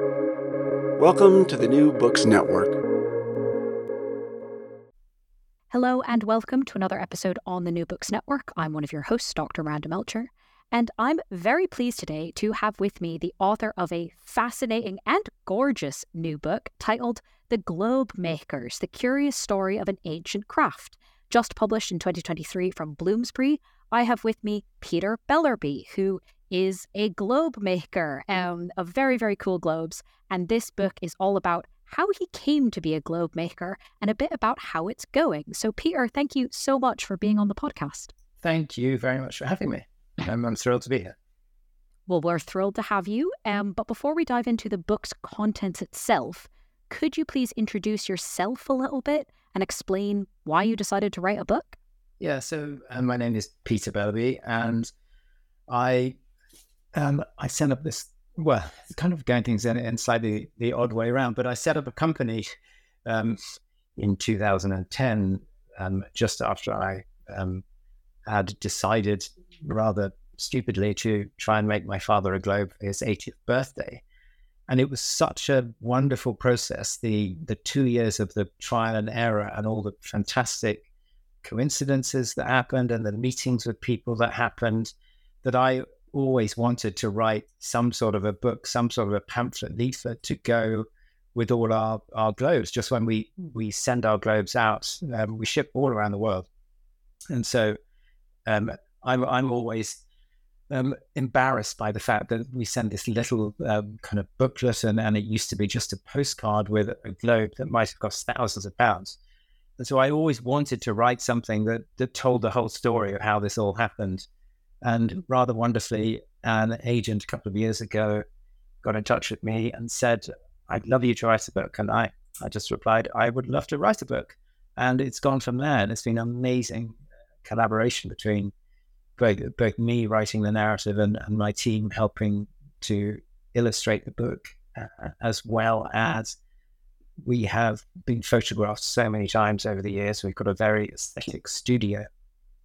Welcome to the New Books Network. Hello, and welcome to another episode on the New Books Network. I'm one of your hosts, Dr. Miranda Melcher, and I'm very pleased today to have with me the author of a fascinating and gorgeous new book titled The Globe Makers The Curious Story of an Ancient Craft. Just published in 2023 from Bloomsbury, I have with me Peter Bellerby, who is a globe maker um, of very, very cool globes. And this book is all about how he came to be a globe maker and a bit about how it's going. So, Peter, thank you so much for being on the podcast. Thank you very much for having me. I'm, I'm thrilled to be here. Well, we're thrilled to have you. Um, but before we dive into the book's contents itself, could you please introduce yourself a little bit and explain why you decided to write a book? Yeah, so uh, my name is Peter Bellerby, and I um, I set up this well, kind of going things in, in slightly the odd way around, but I set up a company um, in 2010, um, just after I um, had decided rather stupidly to try and make my father a globe for his 80th birthday. And it was such a wonderful process. The the two years of the trial and error and all the fantastic coincidences that happened and the meetings with people that happened that I always wanted to write some sort of a book, some sort of a pamphlet leaflet to go with all our, our globes. Just when we, we send our globes out, um, we ship all around the world. And so um, I'm, I'm always um, embarrassed by the fact that we send this little um, kind of booklet and, and it used to be just a postcard with a globe that might have cost thousands of pounds. And so I always wanted to write something that, that told the whole story of how this all happened. And rather wonderfully, an agent a couple of years ago got in touch with me and said, I'd love you to write a book. And I, I just replied, I would love to write a book. And it's gone from there. And it's been amazing collaboration between both, both me writing the narrative and, and my team helping to illustrate the book, uh, as well as we have been photographed so many times over the years. We've got a very aesthetic studio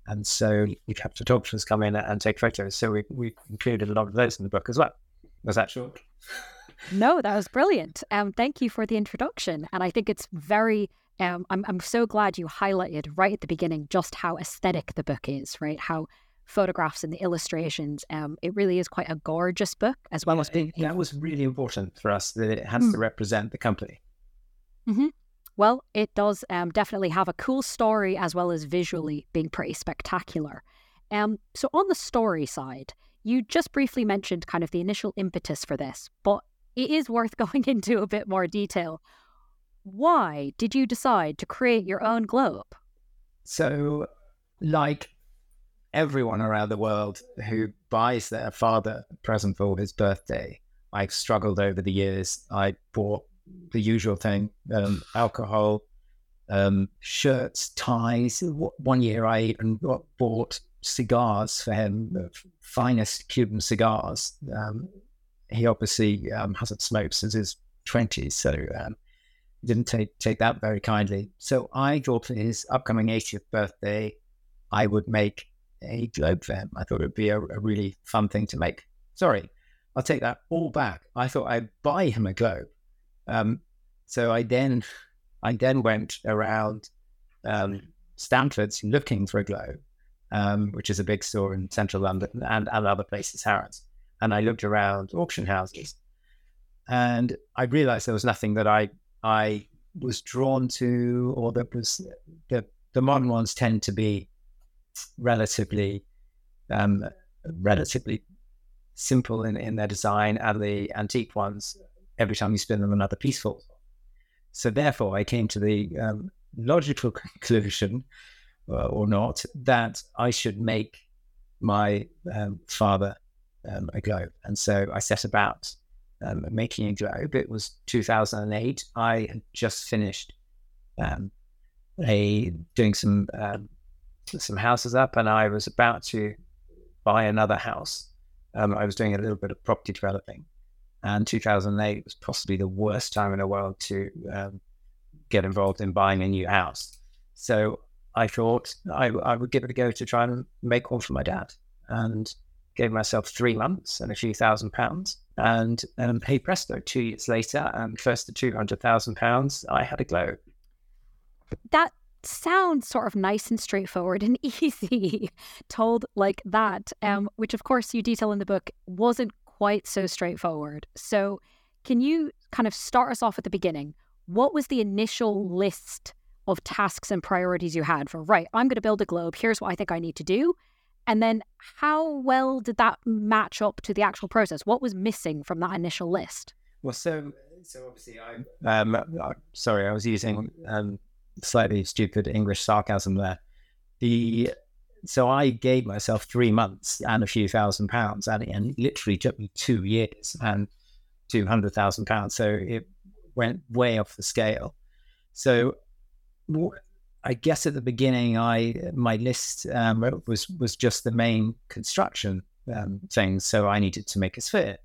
and so we have photographers come in and take photos. So we, we included a lot of those in the book as well. Was that short? no, that was brilliant. Um, thank you for the introduction. And I think it's very, um, I'm, I'm so glad you highlighted right at the beginning just how aesthetic the book is, right? How photographs and the illustrations, um, it really is quite a gorgeous book as well yeah, as being. That was really important for us that it has mm. to represent the company. Mm-hmm. Well, it does um, definitely have a cool story as well as visually being pretty spectacular. Um, so, on the story side, you just briefly mentioned kind of the initial impetus for this, but it is worth going into a bit more detail. Why did you decide to create your own globe? So, like everyone around the world who buys their father a present for his birthday, I've struggled over the years. I bought the usual thing um, alcohol, um, shirts, ties. One year I even bought cigars for him, the finest Cuban cigars. Um, he obviously um, hasn't smoked since his 20s, so um, didn't take, take that very kindly. So I thought for his upcoming 80th birthday, I would make a globe for him. I thought it would be a, a really fun thing to make. Sorry, I'll take that all back. I thought I'd buy him a globe. Um, so I then I then went around um, Stanfords looking for a globe, um, which is a big store in central London and, and other places, Harrods. And I looked around auction houses, and I realized there was nothing that I I was drawn to, or that was the the modern ones tend to be relatively um, relatively simple in, in their design, and the antique ones every time you spin them, another piece falls off. So therefore, I came to the um, logical conclusion, uh, or not, that I should make my um, father um, a globe. And so I set about um, making a globe. It was 2008. I had just finished um, a doing some um, some houses up, and I was about to buy another house. I was doing a little bit of property developing, and 2008 was possibly the worst time in the world to um, get involved in buying a new house. So I thought I, I, would give it a go to try and make one for my dad and gave myself three months and a few thousand pounds. And um, hey presto, two years later, and first to two hundred thousand pounds, I had a glow. That sounds sort of nice and straightforward and easy, told like that. Um, which of course you detail in the book wasn't quite so straightforward. So, can you kind of start us off at the beginning? What was the initial list of tasks and priorities you had for right? I'm going to build a globe. Here's what I think I need to do. And then how well did that match up to the actual process? What was missing from that initial list? Well, so so obviously I'm um, uh, sorry, I was using um, slightly stupid English sarcasm there. The so I gave myself three months and a few thousand pounds, and, it literally took me two years and two hundred thousand pounds. So it went way off the scale. So I guess at the beginning, I my list um, was was just the main construction um, things. So I needed to make a sphere.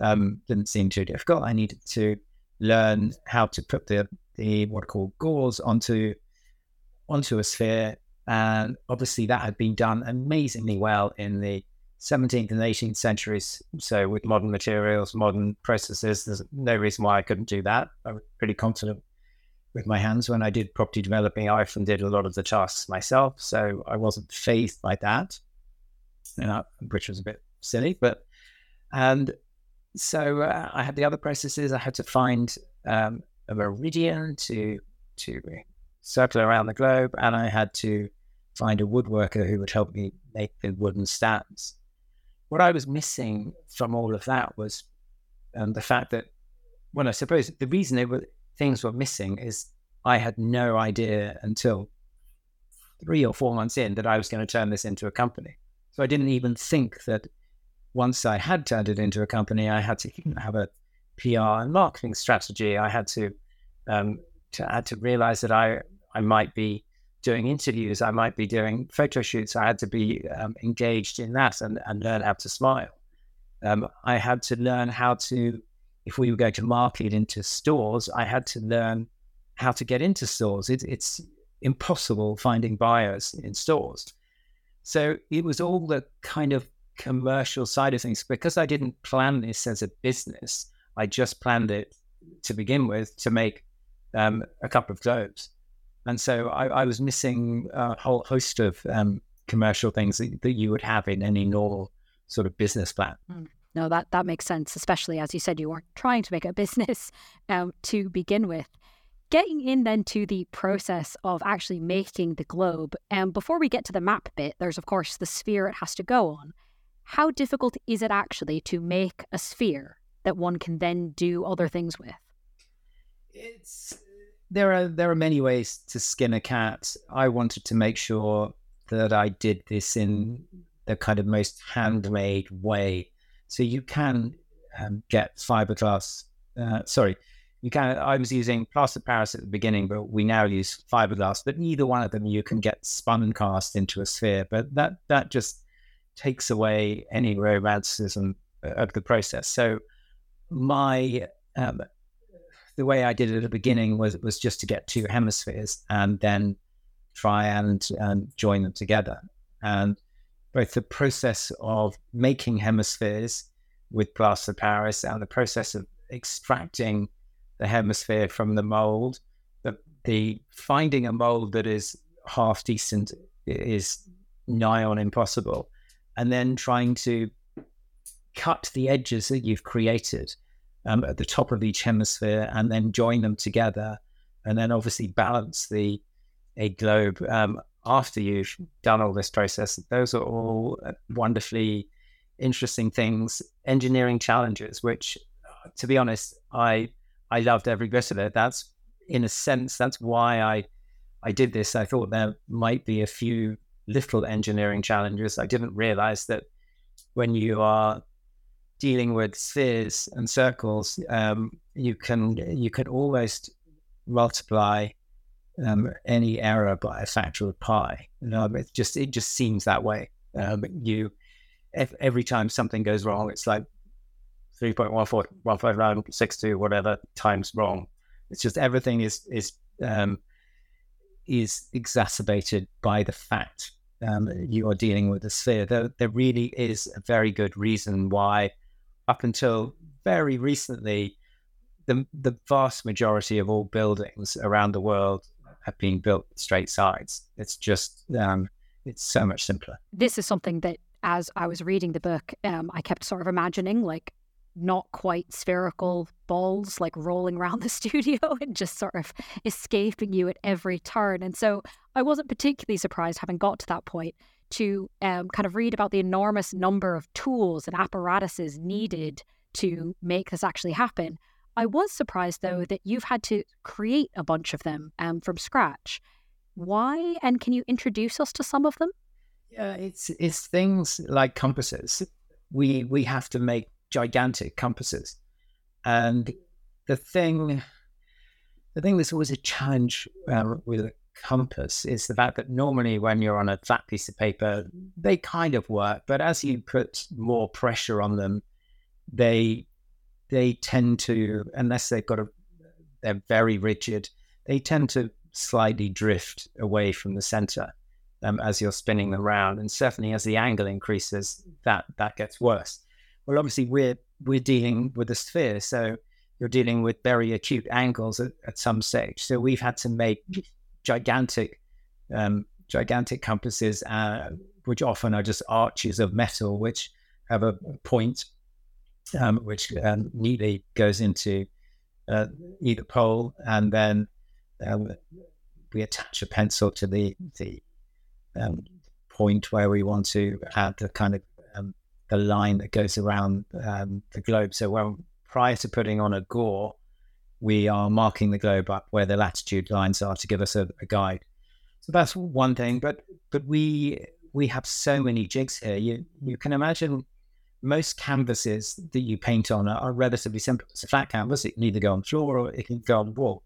Um, didn't seem too difficult. I needed to learn how to put the the what are called gores onto onto a sphere, and obviously that had been done amazingly well in the 17th and 18th centuries. So with modern materials, modern processes, there's no reason why I couldn't do that. I'm pretty confident with my hands. When I did property developing, I often did a lot of the tasks myself, so I wasn't phased by that, you know, which was a bit silly. But and so uh, I had the other processes. I had to find um, a meridian to to circle around the globe, and I had to find a woodworker who would help me make the wooden stands. What I was missing from all of that was um, the fact that, well, I suppose the reason they were things were missing is I had no idea until three or four months in that I was going to turn this into a company. So I didn't even think that once I had turned it into a company, I had to have a PR and marketing strategy. I had to, um, to had to realize that I I might be doing interviews, I might be doing photo shoots. I had to be um, engaged in that and, and learn how to smile. Um, I had to learn how to if we were going to market into stores, I had to learn how to get into stores. It, it's impossible finding buyers in stores. So it was all the kind of commercial side of things. Because I didn't plan this as a business, I just planned it to begin with to make um, a couple of globes. And so I, I, was missing a whole host of um, commercial things that, that, you would have in any normal sort of business plan. Mm no, that that makes sense, especially as you said, you weren't trying to make a business um, to begin with. Getting in then to the process of actually making the globe, and um, before we get to the map bit, there's of course the sphere it has to go on. How difficult is it actually to make a sphere that one can then do other things with? It's there are there are many ways to skin a cat. I wanted to make sure that I did this in the kind of most handmade way so you can um, get fiberglass. Uh, sorry, you can. I was using plaster Paris at the beginning, but we now use fiberglass. But either one of them you can get spun and cast into a sphere. But that that just takes away any romanticism of the process. So my um, the way I did it at the beginning was was just to get two hemispheres and then try and, and join them together. And both the process of making hemispheres with plaster Paris and the process of extracting the hemisphere from the mold. The, the finding a mold that is half decent is nigh on impossible, and then trying to cut the edges that you've created um, at the top of each hemisphere and then join them together, and then obviously balance the a globe. Um, after you've done all this process, those are all uh, wonderfully interesting things, engineering challenges, which, to be honest, I I loved every bit of it. That's in a sense that's why I I did this. I thought there might be a few little engineering challenges. I didn't realize that when you are dealing with spheres and circles, um, you can you can almost multiply um, any error by a factor of pi. Um, it just it just seems that way. Um, you if, every time something goes wrong, it's like three point one four one five nine six two whatever times wrong. It's just everything is is um, is exacerbated by the fact um, you are dealing with a sphere. There, there really is a very good reason why, up until very recently, the the vast majority of all buildings around the world have been built straight sides. It's just um, it's so much simpler. This is something that, as I was reading the book, um, I kept sort of imagining like not quite spherical balls like rolling around the studio and just sort of escaping you at every turn. And so I wasn't particularly surprised, having got to that point, to um, kind of read about the enormous number of tools and apparatuses needed to make this actually happen. I was surprised, though, that you've had to create a bunch of them um, from scratch. Why? And can you introduce us to some of them? Yeah, it's it's things like compasses. We we have to make gigantic compasses, and the thing the thing that's always a challenge uh, with compass is the fact that normally when you're on a flat piece of paper, they kind of work, but as you put more pressure on them, they they tend to, unless they've got a, they're very rigid, they tend to slightly drift away from the center um, as you're spinning them around. And certainly as the angle increases, that that gets worse. Well, obviously we're we're dealing with a sphere, so you're dealing with very acute angles at, at some stage. So we've had to make gigantic, um, gigantic compasses, uh, which often are just arches of metal, which have a point um, which um, neatly goes into uh, either pole, and then um, we attach a pencil to the the um, point where we want to add the kind of um, the line that goes around um, the globe. So when prior to putting on a gore, we are marking the globe up where the latitude lines are to give us a, a guide. So that's one thing. But but we we have so many jigs here. You you can imagine most canvases that you paint on are, are relatively simple. It's a flat canvas. It can either go on floor or it can go on wall.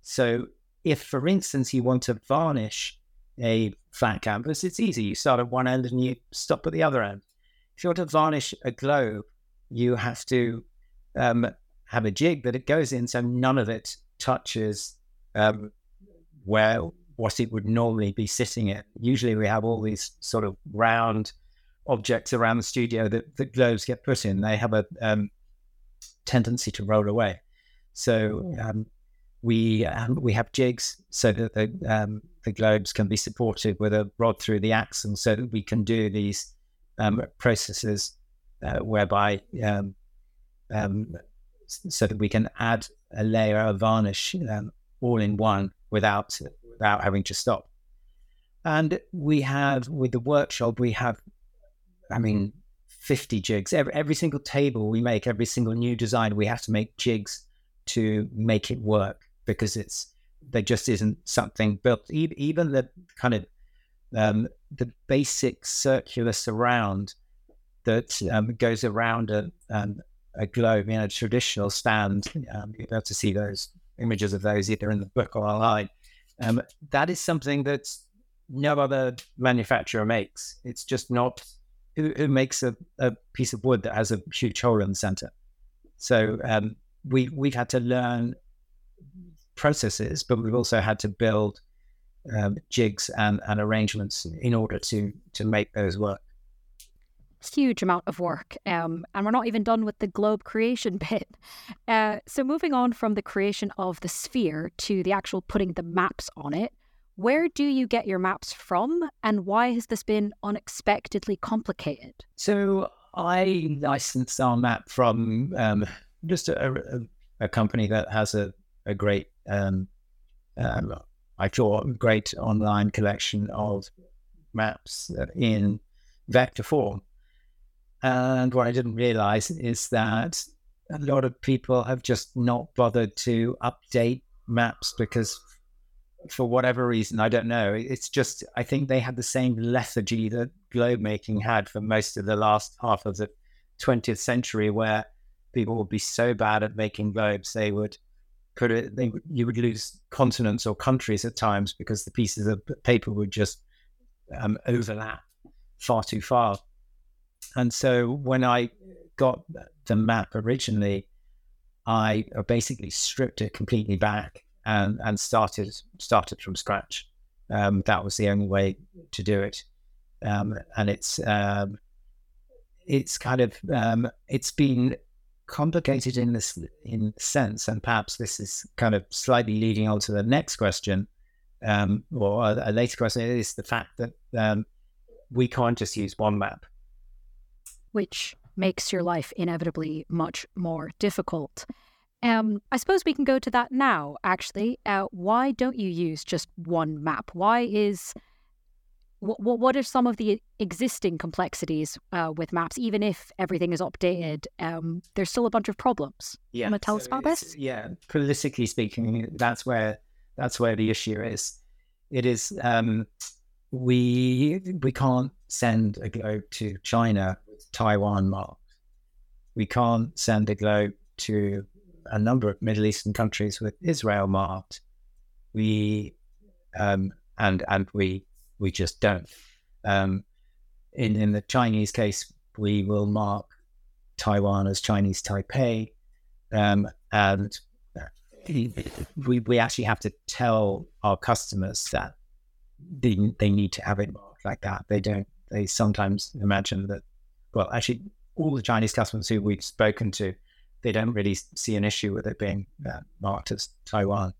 So if, for instance, you want to varnish a flat canvas, it's easy. You start at one end and you stop at the other end. If you want to varnish a globe, you have to um, have a jig that it goes in so none of it touches um, where what it would normally be sitting in. Usually we have all these sort of round objects around the studio that, that globes get put in, they have a um, tendency to roll away. So um, we um, we have jigs so that the um, the globes can be supported with a rod through the axle, so that we can do these um, processes uh, whereby um, so that we can add a layer of varnish all in one without without having to stop. And we have with the workshop, we have I mean, 50 jigs. Every, every single table we make, every single new design, we have to make jigs to make it work because it's there just isn't something built. Even the kind of um, the basic circular surround that um, goes around a, um, a globe in a traditional stand. Um, you'll be able to see those images of those either in the book or online. Um, that is something that no other manufacturer makes. It's just not who, who makes a, a, piece of wood that has a huge hole in the center. So um, we we've had to learn processes, but we've also had to build um, jigs and, and arrangements in order to to make those work. Huge amount of work, um, and we're not even done with the globe creation bit. Uh, so moving on from the creation of the sphere to the actual putting the maps on it, where do you get your maps from, and why has this been unexpectedly complicated? So I licensed our map from um, just a, a, a, company that has a, a great, um, um, I thought, great online collection of maps in vector form. And what I didn't realize is that a lot of people have just not bothered to update maps because for whatever reason, I don't know. It's just, I think they had the same lethargy that globe making had for most of the last half of the 20th century, where people would be so bad at making globes, they would put it, they, you would lose continents or countries at times because the pieces of paper would just um, overlap far too far. And so when I got the map originally, I basically stripped it completely back and and started started from scratch. Um, that was the only way to do it. um, and it's um, it's kind of um, it's been complicated in this in sense, and perhaps this is kind of slightly leading on to the next question, um, or a, later question is the fact that um, we can't just use one map, which makes your life inevitably much more difficult. Um, I suppose we can go to that now. Actually, uh, why don't you use just one map? Why is what what are some of the existing complexities uh, with maps? Even if everything is updated, um, there's still a bunch of problems. Yeah, want to tell so us about this? Yeah, politically speaking, that's where that's where the issue is. It is um, we we can't send a globe to China Taiwan marked. We can't send a globe to a number of Middle Eastern countries with Israel marked. We um, and and we we just don't. Um, in in the Chinese case, we will mark Taiwan as Chinese Taipei, um, and we we actually have to tell our customers that they they need to have it marked like that. They don't. They sometimes imagine that. Well, actually, all the Chinese customers who we've spoken to they don't really see an issue with it being uh, marked as Taiwan.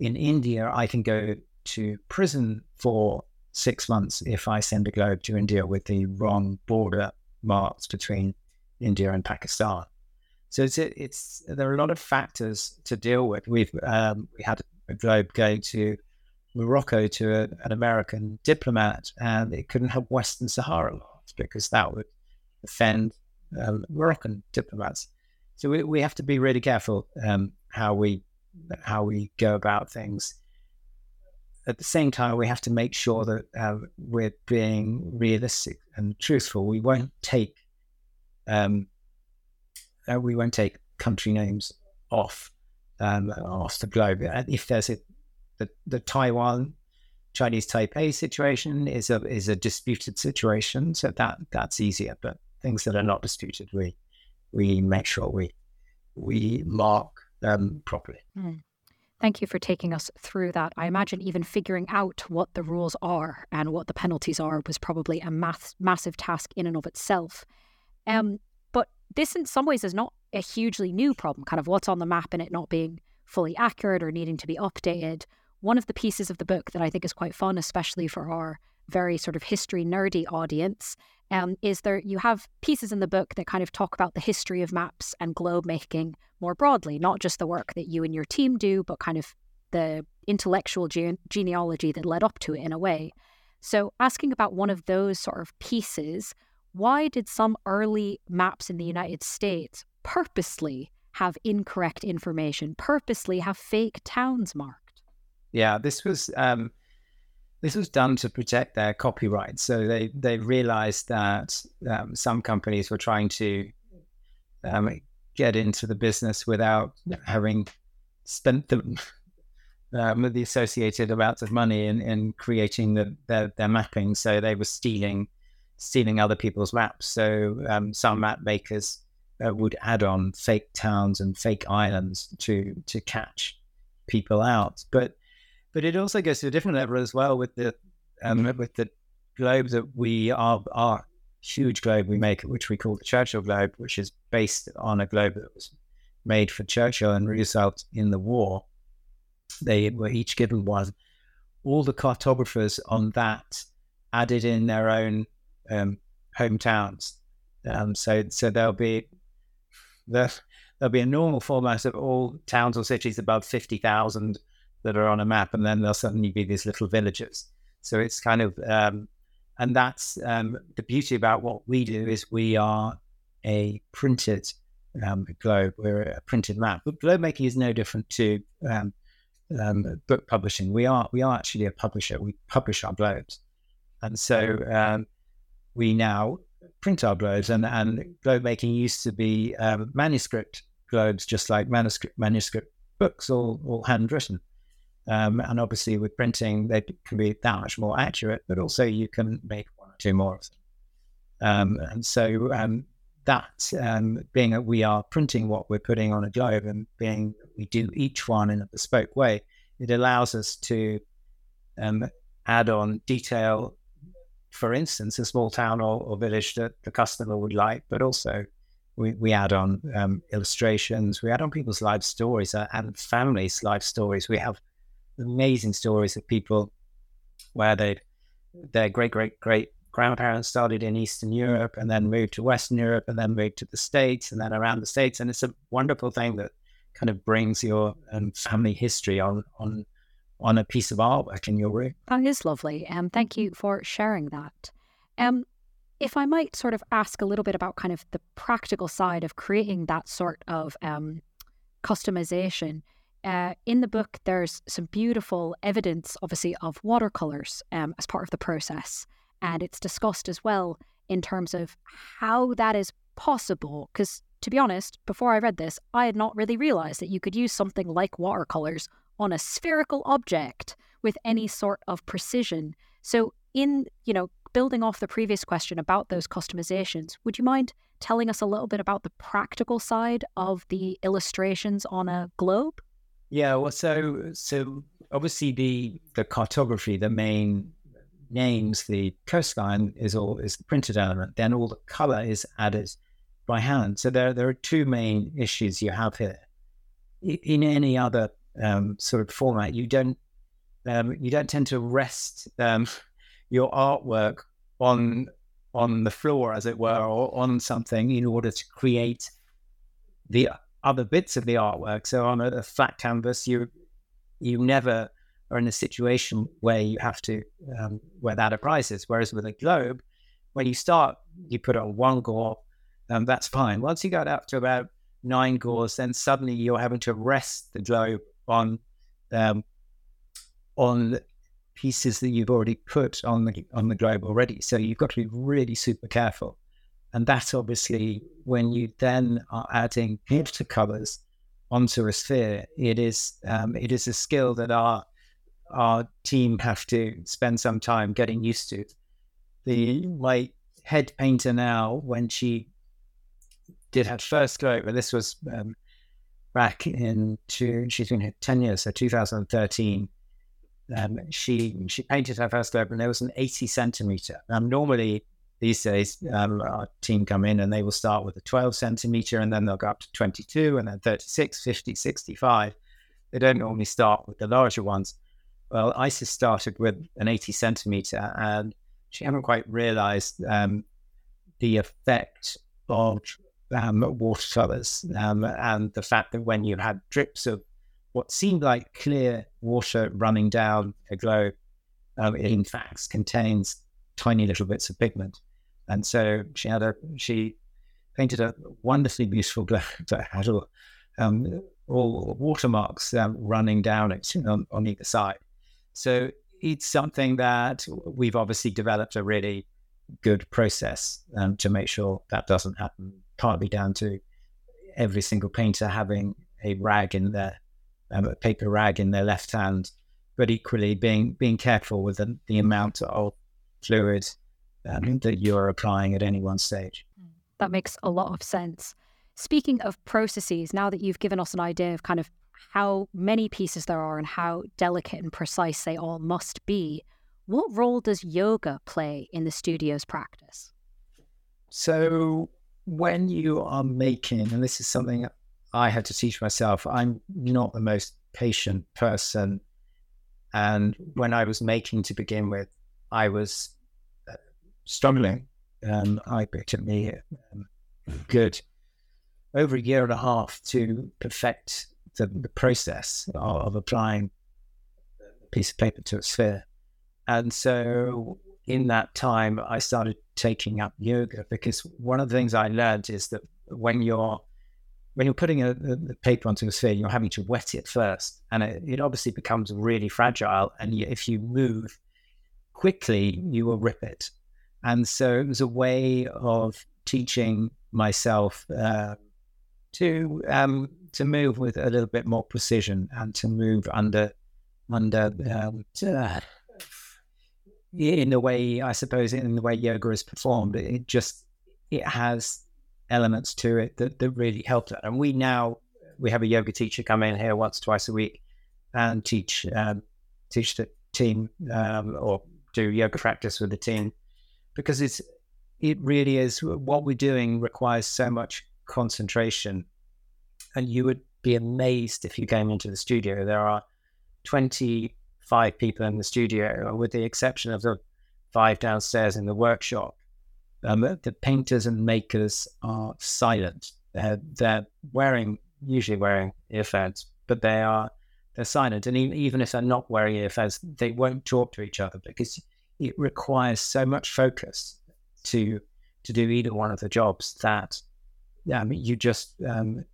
In India, I can go to prison for six months if I send a globe to India with the wrong border marks between India and Pakistan. So it's it's there are a lot of factors to deal with. We've um, we had a globe going to Morocco to a, an American diplomat, and it couldn't have Western Sahara marks because that would offend um, Moroccan diplomats. So we, we have to be really careful um, how we how we go about things. At the same time, we have to make sure that uh, we're being realistic and truthful. We won't take um, uh, we won't take country names off um, off the globe. If there's a the, the Taiwan Chinese Taipei situation is a is a disputed situation, so that that's easier. But things that are not disputed, we we make sure we we mark them properly. Mm. Thank you for taking us through that. I imagine even figuring out what the rules are and what the penalties are was probably a math- massive task in and of itself. Um, but this, in some ways, is not a hugely new problem, kind of what's on the map and it not being fully accurate or needing to be updated. One of the pieces of the book that I think is quite fun, especially for our very sort of history nerdy audience, um, is there you have pieces in the book that kind of talk about the history of maps and globe making more broadly, not just the work that you and your team do, but kind of the intellectual gene- genealogy that led up to it in a way. So, asking about one of those sort of pieces, why did some early maps in the United States purposely have incorrect information, purposely have fake towns marked? Yeah, this was um, this was done to protect their copyright. So they they realized that um, some companies were trying to um, get into the business without having spent the um, the associated amounts of money in, in creating the, their, their mapping. So they were stealing stealing other people's maps. So um, some map makers uh, would add on fake towns and fake islands to to catch people out. But but it also goes to a different level as well with the um, with the globe that we are our huge globe we make, which we call the Churchill globe, which is based on a globe that was made for Churchill and Roosevelt in the war. They were each given one. All the cartographers on that added in their own um, hometowns. Um, so so there'll be the, there'll be a normal format of all towns or cities above fifty thousand that are on a map, and then there'll suddenly be these little villages. So it's kind of, um, and that's um, the beauty about what we do is we are a printed um, globe. We're a printed map. But globe making is no different to um, um, book publishing. We are we are actually a publisher. We publish our globes, and so um, we now print our globes. And and globe making used to be manuscript globes, just like manuscript manuscript books, all all handwritten. Um, and obviously, with printing, they can be that much more accurate, but also you can make one or two more of them. Um, and so, um, that um, being that we are printing what we're putting on a globe and being we do each one in a bespoke way, it allows us to um, add on detail for instance, a small town or, or village that the customer would like, but also we, we add on um, illustrations, we add on people's life stories uh, and families' life stories. We have amazing stories of people where they their great great great grandparents started in Eastern Europe and then moved to Western Europe and then moved to the States and then around the States. And it's a wonderful thing that kind of brings your um, family history on on on a piece of artwork in your room. That is lovely. Um, thank you for sharing that. Um, if I might sort of ask a little bit about kind of the practical side of creating that sort of um, customization. Uh, in the book, there's some beautiful evidence, obviously, of watercolors um, as part of the process. And it's discussed as well in terms of how that is possible. Because to be honest, before I read this, I had not really realized that you could use something like watercolors on a spherical object with any sort of precision. So, in, you know, building off the previous question about those customizations, would you mind telling us a little bit about the practical side of the illustrations on a globe? Yeah, well, so so obviously the the cartography, the main names, the coastline is all is the printed element. Then all the color is added by hand. So there there are two main issues you have here. In any other um, sort of format, you don't um, you don't tend to rest um, your artwork on on the floor, as it were, or on something in order to create the other bits of the artwork. So on a, a flat canvas, you you never are in a situation where you have to um, where that arises. Whereas with a globe, when you start, you put on one gore, um, that's fine. Once you get up to about nine gores, then suddenly you're having to rest the globe on um, on pieces that you've already put on the on the globe already. So you've got to be really super careful. And that's obviously when you then are adding watercolors onto a sphere, it is um, it is a skill that our our team have to spend some time getting used to. The my head painter now, when she did her first go over, this was um, back in two, she's been here 10 years, so 2013. Um, she she painted her first globe and there was an 80 centimeter. Um, normally these days, um, our team come in and they will start with a 12 centimeter and then they'll go up to 22 and then 36, 50, 65. They don't normally start with the larger ones. Well, Isis started with an 80 centimeter and she hadn't quite realized um, the effect of um, watercolors um, and the fact that when you had drips of what seemed like clear water running down a globe, um, in fact contains tiny little bits of pigment. And so she had a she painted a wonderfully beautiful globe that had all, um, all watermarks um, running down it on, on either side. So it's something that we've obviously developed a really good process um, to make sure that doesn't happen. Partly down to every single painter having a rag in their um, a paper rag in their left hand, but equally being being careful with the, the amount of fluid um, that you're applying at any one stage. That makes a lot of sense. Speaking of processes, now that you've given us an idea of kind of how many pieces there are and how delicate and precise they all must be, what role does yoga play in the studio's practice? So, when you are making, and this is something I had to teach myself, I'm not the most patient person. And when I was making to begin with, I was struggling. Um, I picked me um, good over a year and a half to perfect the, the process of, of applying a piece of paper to a sphere. And so in that time, I started taking up yoga because one of the things I learned is that when you're when you're putting a, a paper onto a sphere, you're having to wet it first, and it, it obviously becomes really fragile. And if you move quickly, you will rip it. And so it was a way of teaching myself uh, to um, to move with a little bit more precision and to move under under um, in the way I suppose in the way yoga is performed. It just it has elements to it that, that really help that. And we now we have a yoga teacher come in here once twice a week and teach um, teach the team um, or do yoga practice with the team because it's it really is what we're doing requires so much concentration, and you would be amazed if you came into the studio. There are twenty five people in the studio, with the exception of the five downstairs in the workshop. Um, the painters and makers are silent. They're, they're wearing usually wearing earphones, but they are they're silent. And even if they're not wearing earphones, they won't talk to each other because it requires so much focus to to do either one of the jobs that yeah, I mean, you just um,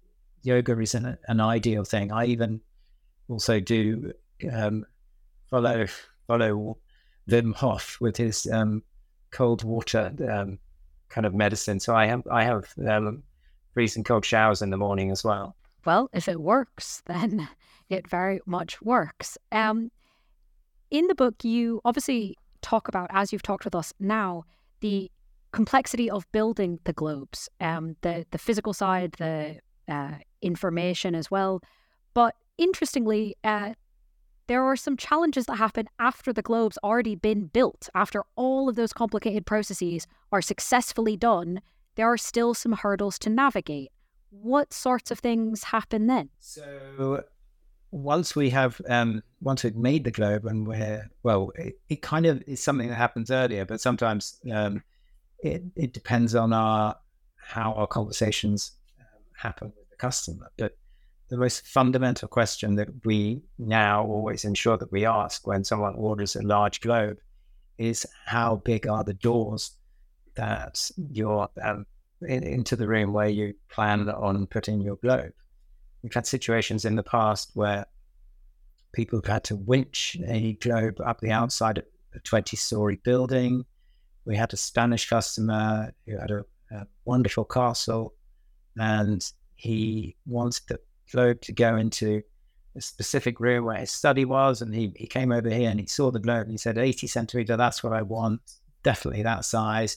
yoga is an, an ideal thing. I even also do um, follow follow Wim Hof with his um, cold water um, kind of medicine. So I have I have um, freezing cold showers in the morning as well. Well, if it works, then it very much works. Um, in the book, you obviously talk about, as you've talked with us now, the complexity of building the globes, um, the the physical side, the uh, information as well. But interestingly, uh, there are some challenges that happen after the globe's already been built. After all of those complicated processes are successfully done, there are still some hurdles to navigate. What sorts of things happen then? So once we have um, once we've made the globe and we're well, it, it kind of is something that happens earlier, but sometimes um, it it depends on our how our conversations um, happen with the customer. But the most fundamental question that we now always ensure that we ask when someone orders a large globe is how big are the doors that you're um, in, into the room where you plan on putting your globe. We've had situations in the past where people have had to winch a globe up the outside of a 20 story building. We had a Spanish customer who had a, a wonderful castle and he wanted the globe to go into a specific room where his study was. And he, he came over here and he saw the globe and he said, 80 centimeter, that's what I want. Definitely that size.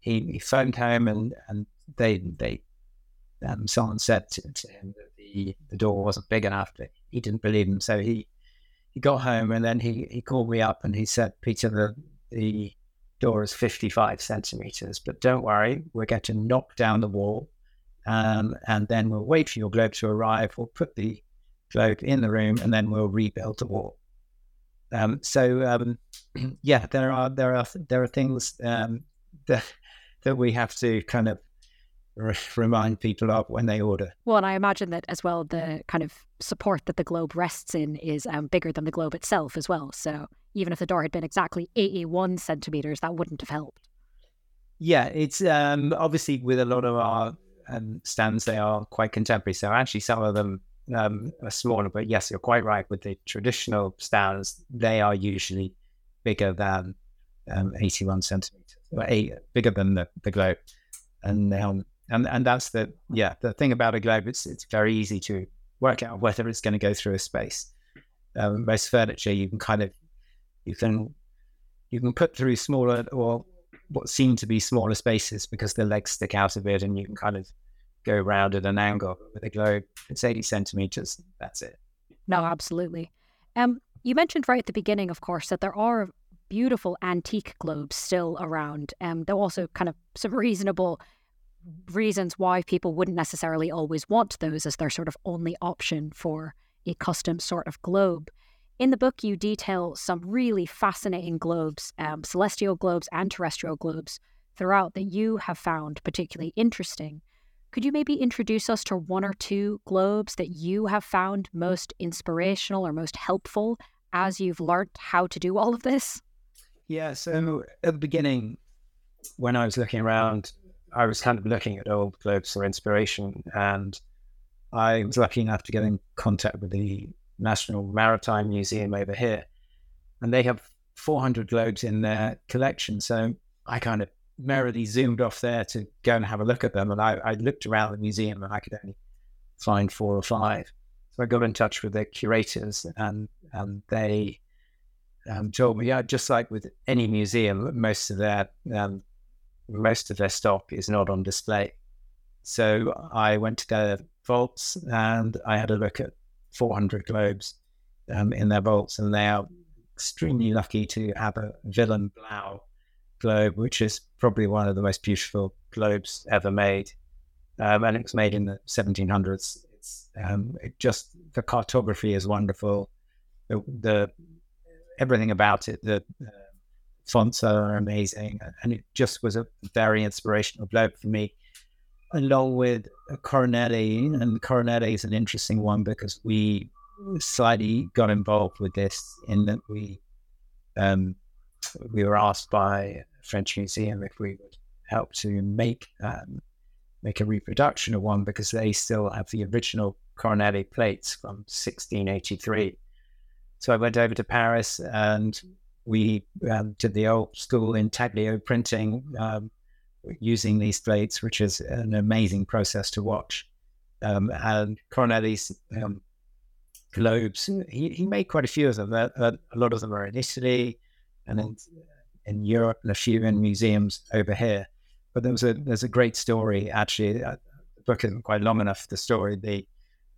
He, he phoned home and, and they, they, um, someone said to, to him that the, door wasn't big enough. He didn't believe him. So he, he got home and then he, he called me up and he said, Peter, the, the door is 55 centimeters, but don't worry, we're going to knock down the wall um, and then we'll wait for your globe to arrive. We'll put the globe in the room, and then we'll rebuild the wall. Um, so um, yeah, there are there are there are things um, that that we have to kind of remind people of when they order. Well, and I imagine that as well, the kind of support that the globe rests in is um, bigger than the globe itself as well. So even if the door had been exactly 81 centimeters, that wouldn't have helped. Yeah, it's um, obviously with a lot of our um, stands, they are quite contemporary. So actually, some of them um, are smaller. But yes, you're quite right. With the traditional stands, they are usually bigger than um, 81 centimeters, eight, bigger than the, the globe. And um, and and that's the yeah the thing about a globe. It's it's very easy to work out whether it's going to go through a space. Um, most furniture you can kind of you can you can put through smaller or what seem to be smaller spaces because the legs stick out of it and you can kind of go around at an angle. With a globe, it's 80 centimeters. That's it. No, absolutely. Um, you mentioned right at the beginning, of course, that there are beautiful antique globes still around. Um, there are also kind of some reasonable reasons why people wouldn't necessarily always want those as their sort of only option for a custom sort of globe. In the book, you detail some really fascinating globes, um, celestial globes and terrestrial globes throughout that you have found particularly interesting. Could you maybe introduce us to one or two globes that you have found most inspirational or most helpful as you've learned how to do all of this? Yeah, so at the beginning, when I was looking around, I was kind of looking at old globes for inspiration, and I was lucky enough to get in contact with the National Maritime Museum over here, and they have 400 globes in their collection. So I kind of merrily zoomed off there to go and have a look at them, and I, I looked around the museum and I could only find four or five. So I got in touch with the curators, and and they um, told me, yeah, just like with any museum, most of their um, most of their stock is not on display. So I went to their vaults and I had a look at 400 globes um, in their vaults, and they are extremely lucky to have a Willem Blaeu globe, which is probably one of the most beautiful globes ever made. Um, and it was made in the 1700s. It's um, it just the cartography is wonderful. The, the everything about it, the uh, fonts are amazing, and it just was a very inspirational globe for me. Along with Coronelli, and Coronelli is an interesting one because we slightly got involved with this in that we um, we were asked by a French Museum if we would help to make um, make a reproduction of one because they still have the original Coronelli plates from 1683. So I went over to Paris and we um, did the old school intaglio printing um, using these plates, which is an amazing process to watch. Um, and Coronelli's um, globes, he, he made quite a few of them. Uh, a lot of them are in Italy and in, in Europe and a few in museums over here. But there was a there's a great story actually. Uh, the book isn't quite long enough. The story the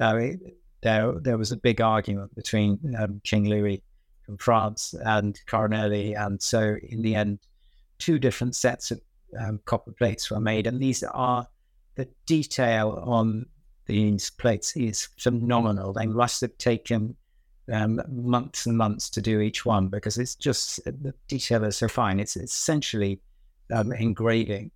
uh, there there was a big argument between um, King Louis from France and Coronelli, and so in the end, two different sets of um, copper plates were made, and these are the detail on these plates is phenomenal. They must have taken um, months and months to do each one because it's just the detail is so fine. It's essentially um, engraving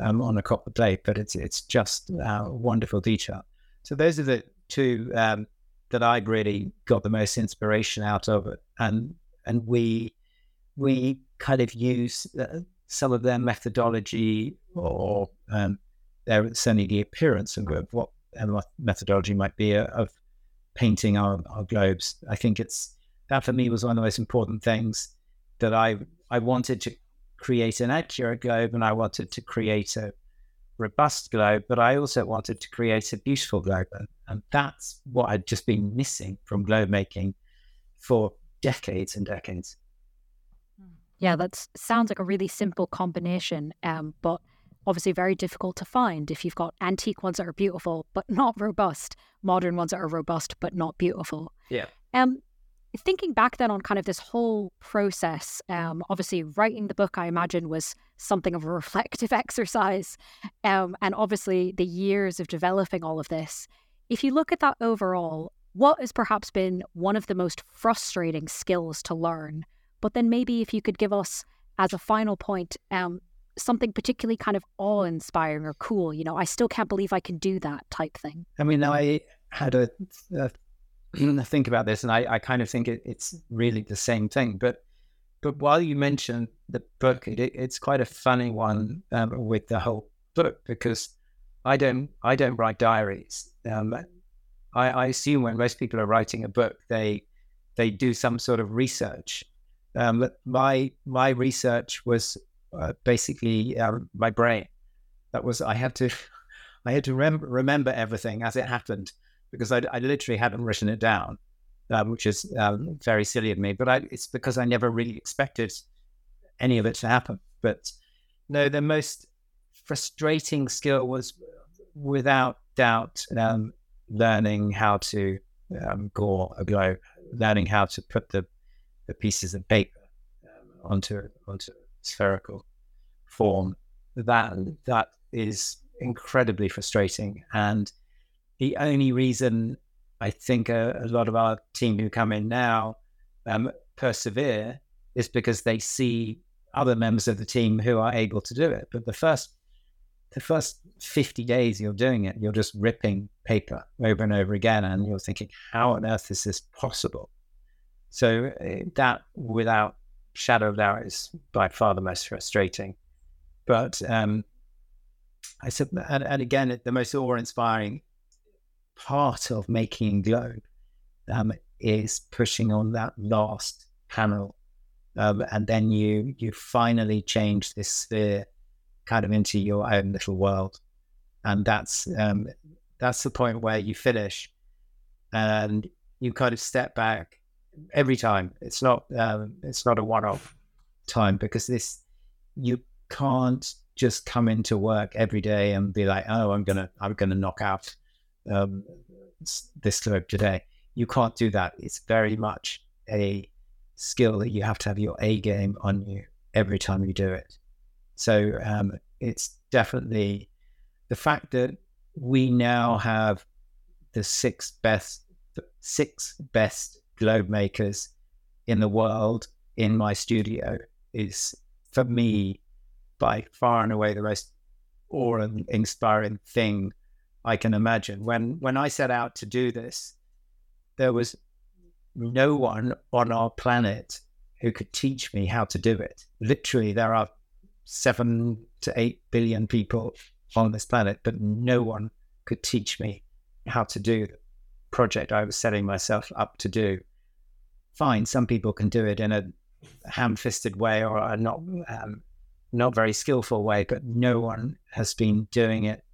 um, on a copper plate, but it's it's just uh, wonderful detail. So those are the two um, that I really got the most inspiration out of it, and and we we kind of use uh, some of their methodology or um, their certainly the appearance of what methodology might be uh, of painting our, our globes. I think it's that for me was one of the most important things that I I wanted to create an accurate globe and I wanted to create a robust globe, but I also wanted to create a beautiful globe. And, that's what I'd just been missing from globe making for decades and decades. Yeah, that sounds like a really simple combination, um, but obviously very difficult to find if you've got antique ones that are beautiful but not robust, modern ones that are robust but not beautiful. Yeah. Um, thinking back then on kind of this whole process, um, obviously writing the book, I imagine, was something of a reflective exercise. Um, and obviously the years of developing all of this. If you look at that overall, what has perhaps been one of the most frustrating skills to learn? But then maybe if you could give us as a final point, um, something particularly kind of awe inspiring or cool. You know, I still can't believe I can do that type thing. I mean, I had a, a think about this, and I, I kind of think it, it's really the same thing. But but while you mentioned the book, it, it's quite a funny one um, with the whole book because I don't I don't write diaries. Um, I, I assume when most people are writing a book, they they do some sort of research. Um, my my research was uh, basically uh, my brain. That was I had to I had to rem- remember everything as it happened because I, I literally hadn't written it down, um, which is um, very silly of me. But I, it's because I never really expected any of it to happen. But no, the most frustrating skill was without doubt um, learning how to um, gore a globe, learning how to put the, the pieces of paper um, onto onto spherical form. That that is incredibly frustrating. And the only reason I think a, a lot of our team who come in now um, persevere is because they see other members of the team who are able to do it. But the first the first 50 days you're doing it, you're just ripping paper over and over again, and you're thinking, how on earth is this possible? So uh, that, without shadow of doubt, is by far the most frustrating. But um, I said, and, and, again, the most awe-inspiring part of making Globe um, is pushing on that last panel, um, and then you you finally change this sphere kind of into your own little world, and that's um, that's the point where you finish, and you kind of step back every time. It's not um, it's not a one-off time because this you can't just come into work every day and be like, oh, I'm gonna I'm gonna knock out um, this globe today. You can't do that. It's very much a skill that you have to have your A game on you every time you do it. So um, it's definitely the fact that we now have the six best, six best globe makers in the world in my studio is for me by far and away the most awe-inspiring thing I can imagine. When when I set out to do this, there was no one on our planet who could teach me how to do it. Literally, there are seven to eight billion people on this planet, but no one could teach me how to do the project I was setting myself up to do. Fine, some people can do it in a ham-fisted way or a not um, not very skillful way, but no one has been doing it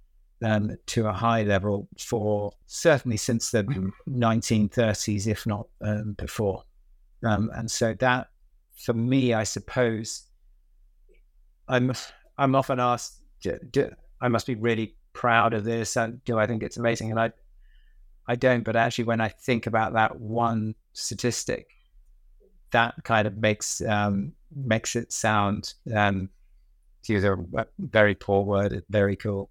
um, to a high level for certainly since the 1930s, if not um, before. Um, and so that, for me, I suppose, I'm I'm often asked, do, do, I must be really proud of this, and do I think it's amazing? And I I don't, but actually, when I think about that one statistic, that kind of makes um, makes it sound um, to use a very poor word, very cool.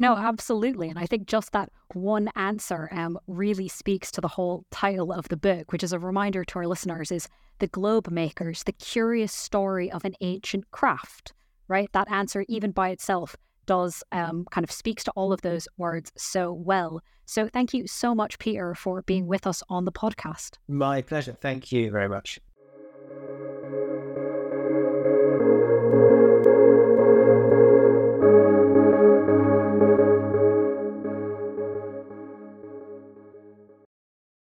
No, absolutely. And I think just that one answer um, really speaks to the whole title of the book, which is a reminder to our listeners is The Globe Makers, the curious story of an ancient craft, right? That answer, even by itself, does um, kind of speaks to all of those words so well. So thank you so much, Peter, for being with us on the podcast. My pleasure. Thank you very much.